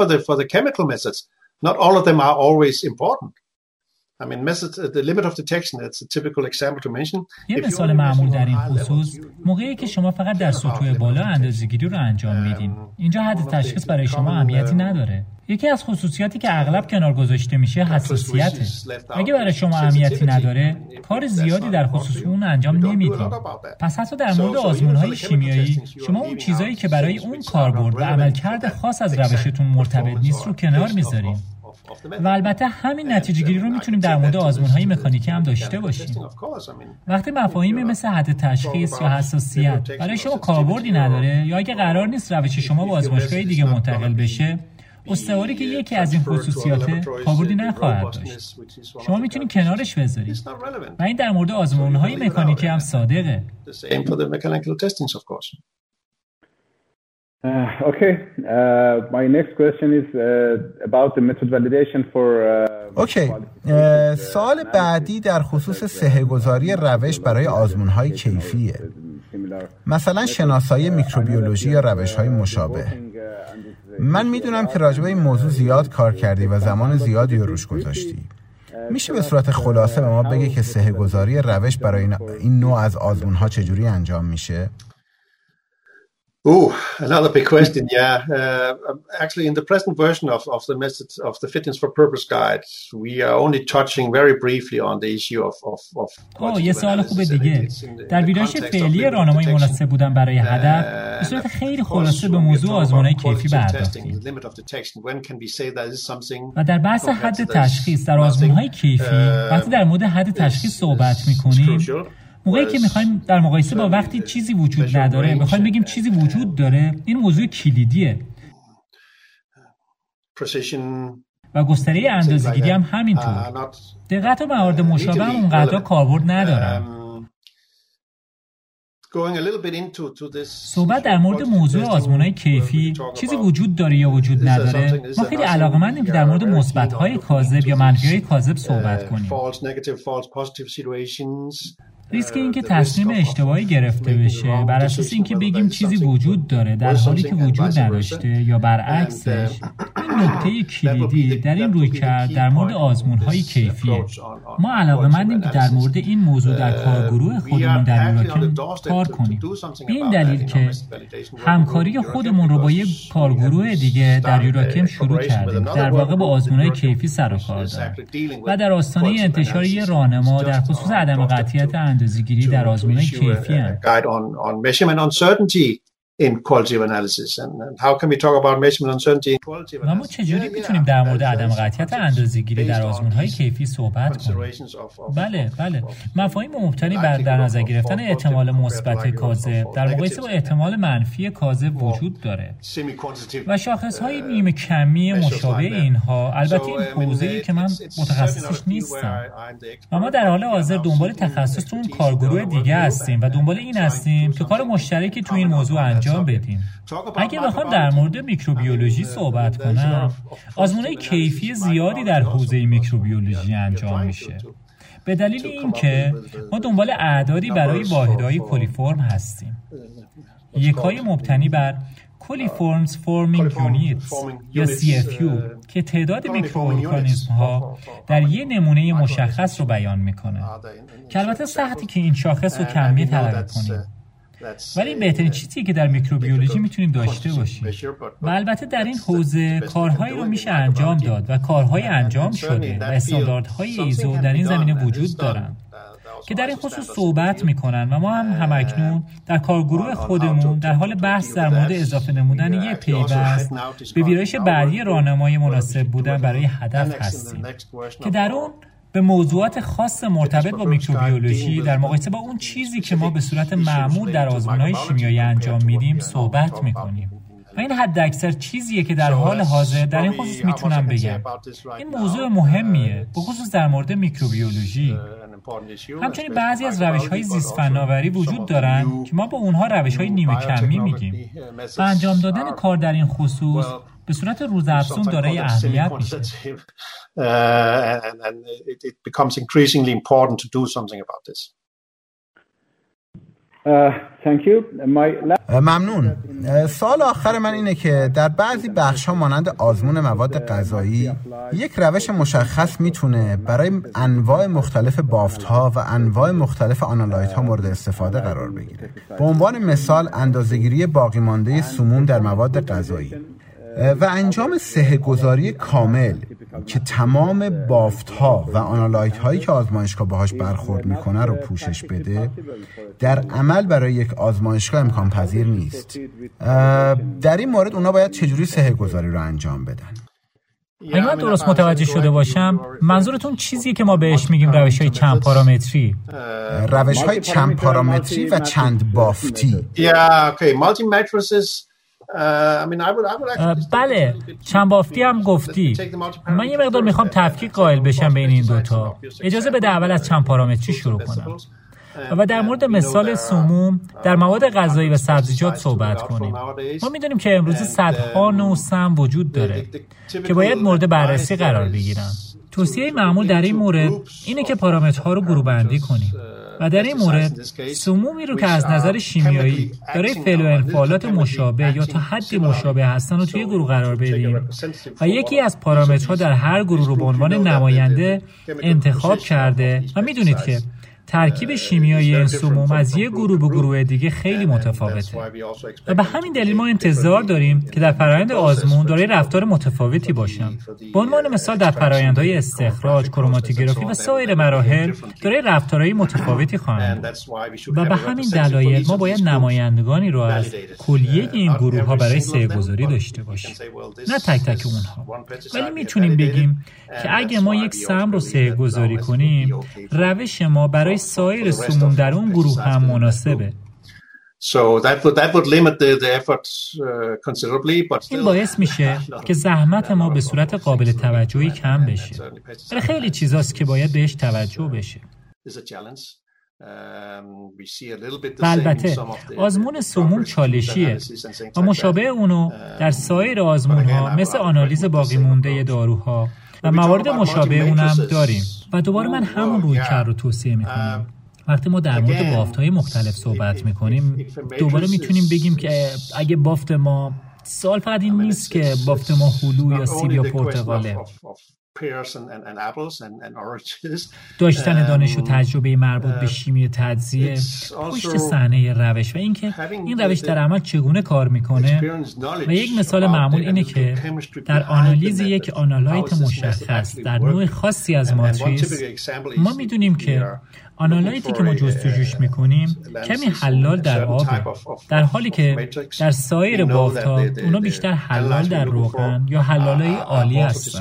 for the, for the chemical methods, not all of them are always important. یه مثال معمول در این خصوص موقعی که شما فقط در سطوح بالا اندازه‌گیری رو انجام میدین. اینجا حد تشخیص برای شما اهمیتی نداره. یکی از خصوصیاتی که اغلب کنار گذاشته میشه حساسیته. اگه برای شما اهمیتی نداره کار زیادی در خصوص اون انجام نمی‌دید پس حتی در مورد آزمون های شیمیایی شما اون چیزایی که برای اون کاربرد و عملکرد خاص از روشتون مرتبط نیست رو کنار می‌ذاریم و البته همین نتیجه گیری رو می‌تونیم در مورد آزمون های مکانیکی هم داشته باشیم. وقتی مفاهیمی مثل حد تشخیص یا حساسیت برای شما کاربردی نداره یا اگه قرار نیست روش شما با آزمایشگاه دیگه منتقل بشه استواری که یکی از این خصوصیات کاربردی نخواهد داشت. شما می‌تونید کنارش بذارید. و این در مورد آزمون های مکانیکی هم صادقه. Okay. Uh, my next question is uh, about the method validation for. اوکی. uh, سوال بعدی در خصوص سهگذاری روش برای آزمون های کیفیه. مثلا شناسایی میکروبیولوژی یا روش های مشابه. من می‌دونم که راجبه این موضوع زیاد کار کردی و زمان زیادی رو روش گذاشتی. میشه به صورت خلاصه به ما بگه که سهگذاری روش برای این نوع از آزمون ها چجوری انجام میشه؟ Oh, another big question. Yeah, uh, actually, in the present version of, of the method of the fitness for purpose guide, we are only touching very briefly on the issue of of. of oh, یه سوال خوب دیگه. در ویرایش فعلی راهنمای مناسب بودن برای هدف به صورت خیلی خلاصه به موضوع آزمونهای کیفی پرداختیم. و در بحث حد تشخیص در آزمونهای کیفی وقتی در مورد حد تشخیص صحبت می‌کنیم موقعی که می‌خوایم در مقایسه با وقتی چیزی وجود نداره می‌خوایم بگیم چیزی وجود داره این موضوع کلیدیه. و گستره اندازه‌گیری هم همینطور دقت و موارد مشابه هم اونقدر کاربرد ندارن صحبت در مورد موضوع آزمونهای کیفی. چیزی وجود داره یا وجود نداره؟ ما خیلی علاقمندیم که در مورد مثبت‌های کاذب یا منفی‌های کاذب صحبت کنیم. ریسک اینکه تصمیم اشتباهی گرفته بشه. بر اساس اینکه بگیم چیزی وجود داره در حالی که وجود نداشته یا برعکسش این نکته کلیدی در این روی کرد در مورد آزمون های کیفیه. ما علاقه مندیم که در مورد این موضوع در کارگروه خودمون در یوراکم کار کنیم. به این دلیل که همکاری خودمون رو با یک کارگروه دیگه در یوراکم شروع کردیم. در واقع با آزمون های کیفی سر و کار داریم و در آستانه انتشار یه راهنما در خصوص عدم قطعیت اندازه‌گیری در آزمون کیفی هم. In quality of analysis? And, how can we talk about measurement uncertainty in quality of analysis? ما چجوری می‌تونیم در مورد عدم قطعیت اندازه‌گیری در آزمون‌های کیفی صحبت کنیم؟ بله بله. مفاهیم مبتنی بر در نظر گرفتن احتمال مثبت کاذب. در مقایسه با احتمال منفی کاذب وجود داره. و شاخص‌های نیمه کمی مشابه اینها. البته این حوزه‌ای که من متخصصش نیستم. و ما در حال حاضر دنبال تخصص تو اون کارگروه دیگه هستیم و دنبال این هستیم که کار مشترکی تو این موضوع انجام انجام بدیم اگه بخوام در مورد میکروبیولوژی صحبت کنم آزمون های کیفی زیادی در حوزه میکروبیولوژی انجام میشه. به دلیل اینکه ما دنبال اعدادی برای واحدهای کلیفرم هستیم. یکای مبتنی بر coliforms forming units یا CFU که تعداد میکروارگانیسم ها در یه نمونه مشخص رو بیان می‌کنه. که البته سخته که این شاخص رو کمی تلقی کنیم. ولی این بهترین چیزی که در میکروبیولوژی می‌تونیم داشته باشیم. و البته در این حوزه کارهایی رو میشه انجام داد و کارهای انجام شده و استانداردهای ایزو در این زمینه وجود دارن. که در این خصوص صحبت می‌کنن و ما هم همکنون در کارگروه خودمون در حال بحث در مورد اضافه نمودن یک پیوست به ویرایش بعدی راهنمای مناسب بودن برای هدف هستیم. که در اون به موضوعات خاص مرتبط با میکروبیولوژی در مقایسه با اون چیزی که ما به صورت معمول در آزمونهای شیمیایی انجام میدیم صحبت می‌کنیم. و این حد اکثر چیزیه که در حال حاضر در این خصوص می‌تونم بگم. این موضوع مهمیه بخصوص در مورد میکروبیولوژی. همچنین بعضی از روش های زیست فناوری وجود دارن که ما با اونها روش های نیمه کمی میگیم. و انجام دادن کار در این خصوص به صورت روزافزون دارای اهمیت میشه. uh, and, and it, it becomes increasingly important to do something about this. ممنون. سال آخر من اینه که در بعضی بخش ها مانند آزمون مواد غذایی یک روش مشخص می‌تونه برای انواع مختلف بافت ها و انواع مختلف آنالایت ها مورد استفاده قرار بگیره. به عنوان مثال اندازهگیری باقی مانده سموم در مواد غذایی. و انجام سه گذاری کامل که تمام بافت ها و آنالایت هایی که آزمایشگاه باهاش برخورد می‌کنه رو پوشش بده در عمل برای یک آزمایشگاه امکان پذیر نیست. در این مورد اونا باید چجوری سه گذاری رو انجام بدن؟ اگه من درست متوجه شده باشم منظورتون چیزیه که ما بهش میگیم روش های چند پارامتری روش های چند پارامتری و چند بافتی بله چند بافتی هم گفتی. من یه مقدار می‌خوام تفکیک قائل بشم بین این دوتا. اجازه بده اول از چند پارامتری شروع کنم. و در مورد مثال سموم در مواد غذایی و سبزیجات صحبت کنیم. ما می‌دونیم که امروز صدها نوع سم وجود داره که باید مورد بررسی قرار بگیرن. توصیه معمول در این مورد اینه که پارامترها رو گروه بندی کنیم. و در این مورد سمومی رو که از نظر شیمیایی دارای فعل و انفعالات مشابه یا تا حدی مشابه هستن رو توی گروه قرار بدیم. و یکی از پارامترها در هر گروه رو به عنوان نماینده انتخاب کرده و می‌دونید که ترکیب شیمیایی این سموم از یک گروه به گروه دیگه خیلی متفاوته. و به همین دلیل ما انتظار داریم که در فرایند آزمون دارای رفتار متفاوتی باشن. به عنوان مثال در فرایندهای استخراج کروماتوگرافی و سایر مراحل دارای رفتارهای متفاوتی خواهند و به همین دلایل ما باید نمایندگانی رو از کلیه این گروه ها برای سه گذاری داشته باشیم. نه تک تک اونها. ولی می‌تونیم بگیم که اگه ما یک سم رو سه گذاری کنیم روش ما برای سایر سموم در اون گروه هم مناسبه. این باعث میشه که زحمت ما به صورت قابل توجهی کم بشه. برای خیلی چیزاست که باید بهش توجه بشه. و البته آزمون سموم چالشیه. و مشابه اونو در سایر آزمون ها مثل آنالیز باقی مونده داروها و موارد مشابه اونم داریم. و دوباره من همون روی کر رو توصیه می‌کنم. وقتی ما در مورد بافت های مختلف صحبت می‌کنیم دوباره می‌تونیم بگیم که اگه بافت ما سال فقط این نیست که بافت ما هلو یا سیب یا پرتقاله <laughs> داشتن دانش و تجربه مربوط به شیمی تجزیه پشت صحنه روش و اینکه این روش در عمل چگونه کار می‌کنه و یک مثال معمول اینه که در آنالیز یک آنالایت مشخص در نوع خاصی از ماتریس ما می‌دونیم که آنالایتی که ما جستجوش می‌کنیم کمی حلال در آب در حالی که در سایر بافت ها اونا بیشتر حلال در روغن یا حلالای عالی هستن.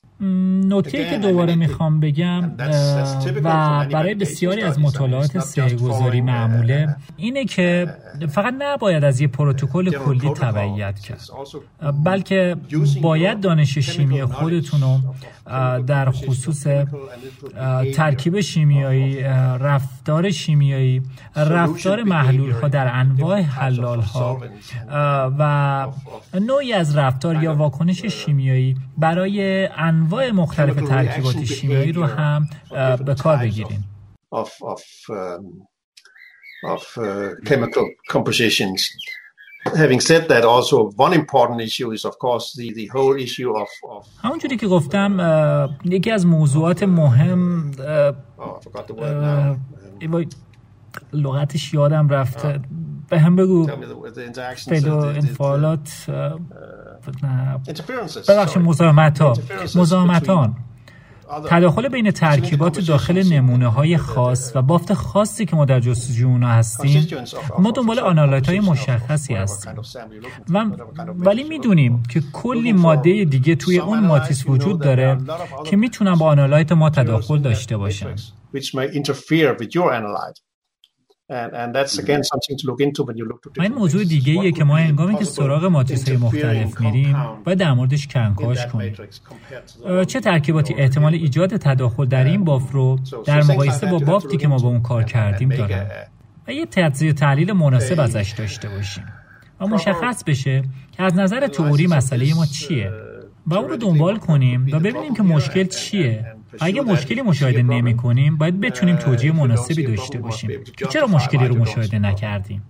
نکته که دوباره می‌خوام بگم و برای بسیاری از مطالعات سهگذاری معموله اینه که فقط نباید از یه پروتکل کلی تبعیت کرد. بلکه باید دانش شیمی خودتون رو در خصوص ترکیب شیمیایی رفتار شیمیایی رفتار محلول ها در انواع حلال ها و نوعی از رفتار یا واکنش شیمیایی برای انواع مختلف ترکیبات شیمیایی رو هم به کار بگیریم. of uh, chemical compositions. Having said that, also one important issue is of course the, the whole issue of, of همونجوری که گفتم یکی از موضوعات مهم لغتش یادم رفته. به هم بگو. فعل و انفعالات ببخشید مزاحمت ها مزاحمتان تداخل بین ترکیبات داخل نمونه های خاص و بافت خاصی که ما در جستجوی اونا هستیم ما دنبال analyte های مشخصی هستیم. و ولی می‌دونیم که کلی ماده دیگه توی اون ماتریس وجود داره که می‌تونن با analyte ما تداخل داشته باشن. این موضوع دیگه ایه که ما هنگامی که سراغ ماتریس های مختلف میریم باید در موردش کنکاش کنیم. چه ترکیباتی احتمال ایجاد تداخل در این بافت رو در مقایسه با بافتی که ما با اون کار کردیم دارن. و یه تجزیه تحلیل مناسب ازش داشته باشیم. و مشخص بشه که از نظر تئوری مسئله ما چیه. و اون رو دنبال کنیم و ببینیم که مشکل چیه. اگه مشکلی مشاهده نمی کنیم باید بتونیم توجیه مناسبی داشته باشیم. که چرا مشکلی رو مشاهده نکردیم؟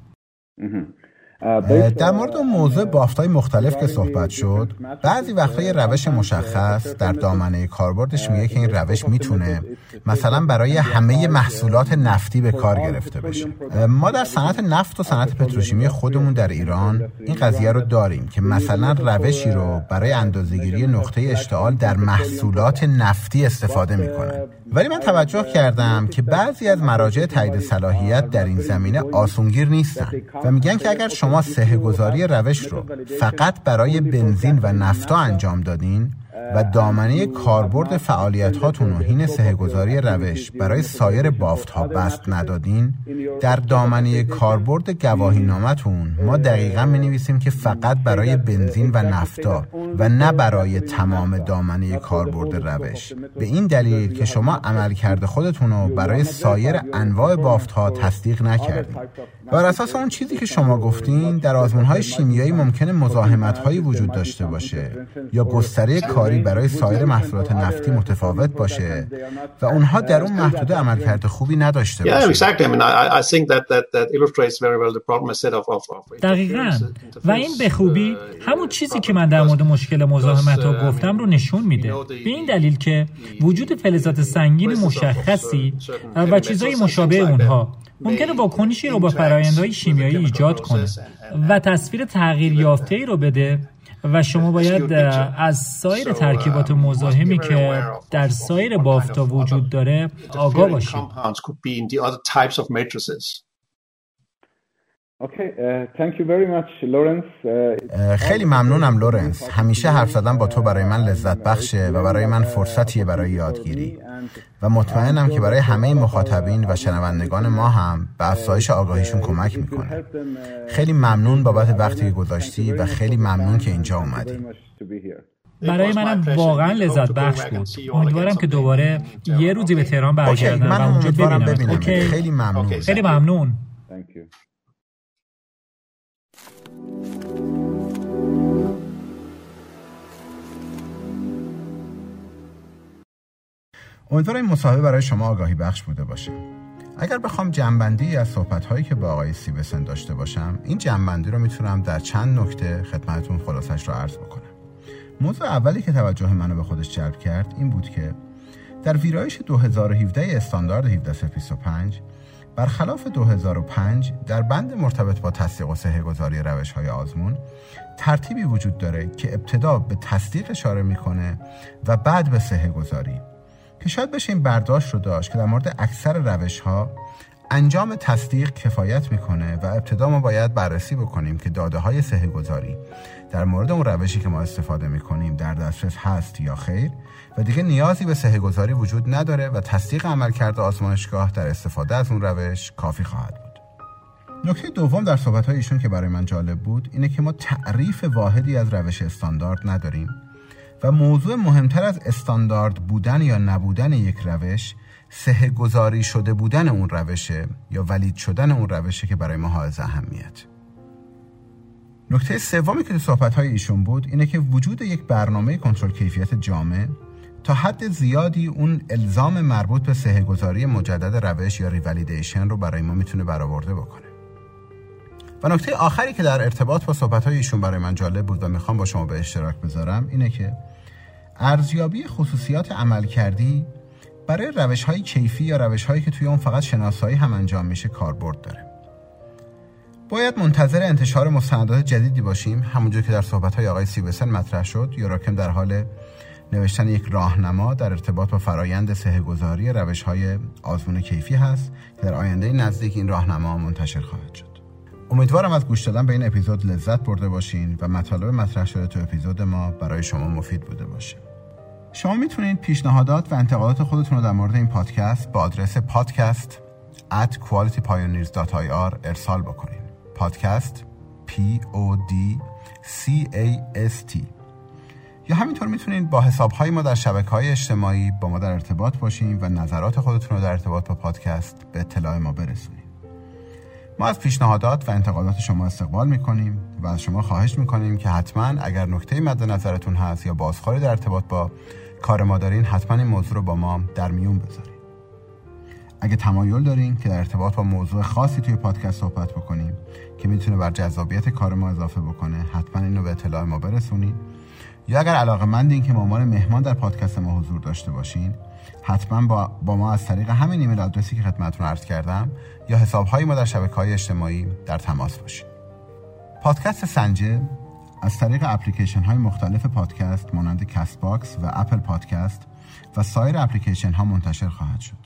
در مورد موضوع بافتای مختلف که صحبت شد بعضی وقتا یه روش مشخص در دامنه کاربردش میگه که این روش می‌تونه مثلا برای همه محصولات نفتی به کار گرفته بشه ما در صنعت نفت و صنعت پتروشیمی خودمون در ایران این قضیه رو داریم که مثلا روشی رو برای اندازهگیری نقطه اشتعال در محصولات نفتی استفاده می‌کنن. ولی من توجه کردم که بعضی از مراجع تایید صلاحیت در این زمینه آسونگیر نیستن و میگن که اگر شما سه گذاری روش رو فقط برای بنزین و نفتا انجام دادین و دامنه کاربرد فعالیت هاتون و حین سهگذاری روش برای سایر بافت ها بست ندادین؟ در دامنه کاربرد گواهی نامتون ما دقیقا می نویسیم که فقط برای بنزین و نفتا و نه برای تمام دامنه کاربرد روش. به این دلیل که شما عمل کرده خودتون رو برای سایر انواع بافت ها تصدیق نکردین. بر اساس اون چیزی که شما گفتین در آزمون های شیمیایی ممکنه مزاحمت هایی وجود داشته باشه یا گستره کاری برای سایر محصولات نفتی متفاوت باشه. و اونها در اون محدوده عملکرد خوبی نداشته باشه. دقیقا. و این به خوبی همون چیزی که من در مورد مشکل مزاحمت ها گفتم رو نشون میده. به این دلیل که وجود فلزات سنگین مشخصی و چیزهای مشابه اونها ممکنه واکنشی رو با فرایندهای شیمیایی ایجاد کنه و تصویر تغییر یافته ای رو بده. و شما باید از سایر ترکیبات مزاحمی که در سایر بافتا وجود داره آگاه باشید. خیلی ممنونم لورنس همیشه حرف زدن با تو برای من لذت بخشه و برای من فرصتیه برای یادگیری. و مطمئنم که برای همه مخاطبین و شنوندگان ما هم به افزایش آگاهیشون کمک می‌کنه. خیلی ممنون بابت وقتی که گذاشتی و خیلی ممنون که اینجا اومدی. برای منم واقعا لذت بخش بود. امیدوارم که دوباره یه روزی به تهران برگردم و اونجا ببینم خیلی ممنون. خیلی ممنون. امیدوارم این مصاحبه برای شما آگاهی بخش بوده باشه. اگر بخوام جنبندی از صحبت هایی که با آقای سیبسن داشته باشم این جنبندی رو می‌تونم در چند نکته خدمتتون خلاصش رو عرض بکنم. موضوع اولی که توجه منو به خودش جلب کرد این بود که در ویرایش 2017 استاندارد 1725 برخلاف 2005 در بند مرتبط با تصدیق و صحه گذاری روش های آزمون ترتیبی وجود داره که ابتدا به تصدیق اشاره می‌کنه و بعد به صحه گذاری که شاید بشه این برداشت رو داشت که در مورد اکثر روش ها انجام تصدیق کفایت می‌کنه و ابتدا ما باید بررسی بکنیم که داده های سه گذاری در مورد اون روشی که ما استفاده می‌کنیم در دسترس هست یا خیر و دیگه نیازی به سه گذاری وجود نداره و تصدیق عملکرد آزمایشگاه در استفاده از اون روش کافی خواهد بود. نکته دوم در صحبت ایشون که برای من جالب بود اینه که ما تعریف واحدی از روش استاندارد نداریم. و موضوع مهمتر از استاندارد بودن یا نبودن یک روش سه گذاری شده بودن اون روشه یا ولید شدن اون روشه که برای ما حائز اهمیت. نکته سومی که تو صحبت های ایشون بود اینه که وجود یک برنامه کنترل کیفیت جامع تا حد زیادی اون الزام مربوط به سه گذاری مجدد روش یا ریولیدیشن رو برای ما می‌تونه برآورده بکنه. و نکته آخری که در ارتباط با صحبت ایشون برای من جالب بود و می‌خوام با شما به اشتراک بذارم اینه که ارزیابی خصوصیات عمل کردی برای روش های کیفی یا روش هایی که توی اون فقط شناسایی هم انجام میشه کاربرد داره. باید منتظر انتشار مستندات جدیدی باشیم. همونجور که در صحبت های آقای سیبسن مطرح شد یوراکم در حال نوشتن یک راهنما در ارتباط با فرایند سهگذاری روش های آزمون کیفی هست که در آینده نزدیک این راهنما منتشر خواهد شد. امیدوارم از گوش دادن به این اپیزود لذت برده باشین و مطالب مطرح شده تو اپیزود ما برای شما مفید بوده باشه. شما می‌تونید پیشنهادات و انتقادات خودتون رو در مورد این پادکست با آدرس پادکست at qualitypioneers.ir ارسال بکنین. پادکست P O D C A S T. یا همینطور می‌تونید با حساب ما در شبکه های اجتماعی با ما در ارتباط باشین و نظرات خودتون رو در ارتباط با پادکست به اطلاع ما برسونید ما از پیشنهادات و انتقادات شما استقبال می‌کنیم و از شما خواهش می‌کنیم که حتما اگر نکته مد نظرتون هست یا بازخوری در ارتباط با کار ما دارین حتما این موضوع رو با ما در میون بذارید اگه تمایل دارین که در ارتباط با موضوع خاصی توی پادکست صحبت بکنیم که می‌تونه بر جذابیت کار ما اضافه بکنه حتما اینو به اطلاع ما برسونید یا اگر علاقه مندین که عنوان مهمان در پادکست ما حضور داشته باشین حتما با, با ما از طریق همین ایمیل آدرسی که خدمتتون عرض کردم یا حساب های ما در شبکه های اجتماعی در تماس باشین پادکست سنجه از طریق اپلیکیشن های مختلف پادکست مانند Castbox و Apple Podcast و سایر اپلیکیشن ها منتشر خواهد شد.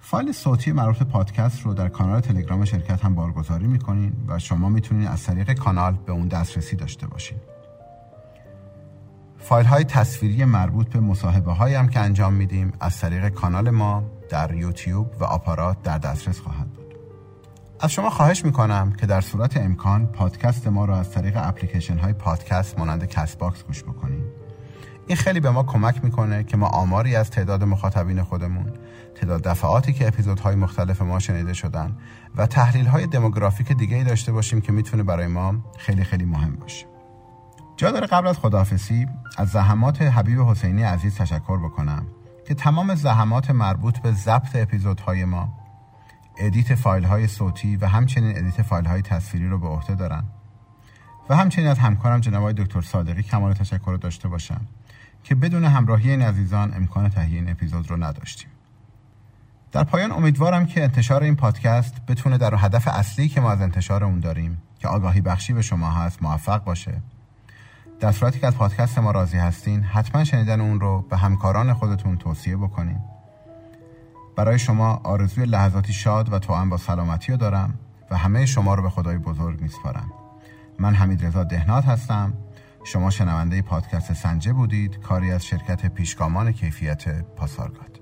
فایل صوتی مربوط پادکست رو در کانال تلگرام شرکت هم بارگذاری می‌کنیم و شما می‌تونید از طریق کانال به اون دسترسی داشته باشین. فایل های تصویری مربوط به مصاحبه هایی هم که انجام میدیم از طریق کانال ما در یوتیوب و آپارات در دسترس خواهد بود. از شما خواهش می‌کنم که در صورت امکان پادکست ما را از طریق اپلیکیشن های پادکست مانند Castbox گوش بکنید. این خیلی به ما کمک می‌کنه که ما آماری از تعداد مخاطبین خودمون تعداد دفعاتی که اپیزودهای مختلف ما شنیده شدن و تحلیل های دموگرافیک دیگه ای داشته باشیم که می‌تونه برای ما خیلی خیلی مهم باشه. جا داره قبل از خداحافظی از زحمات حبیب حسینی عزیز تشکر بکنم که تمام زحمات مربوط به ضبط اپیزودهای ما edit فایل های صوتی و همچنین edit فایل های تصویری رو به عهده دارن. و همچنین از همکارم جناب دکتر صادقی کمال تشکر رو داشته باشم که بدون همراهی این عزیزان امکان تهیه این اپیزود رو نداشتیم. در پایان امیدوارم که انتشار این پادکست بتونه در هدف اصلی که ما از انتشار اون داریم که آگاهی بخشی به شما هست موفق باشه. در صورتی که از پادکست ما راضی هستین حتما شنیدن اون رو به همکاران خودتون توصیه بکنین. برای شما آرزوی لحظاتی شاد و توأم با سلامتی رو دارم و همه شما رو به خدای بزرگ میسپارم. من حمید رضا دهنات هستم. شما شنونده پادکست سنجه بودید کاری از شرکت پیشگامان کیفیت پاسارگاد.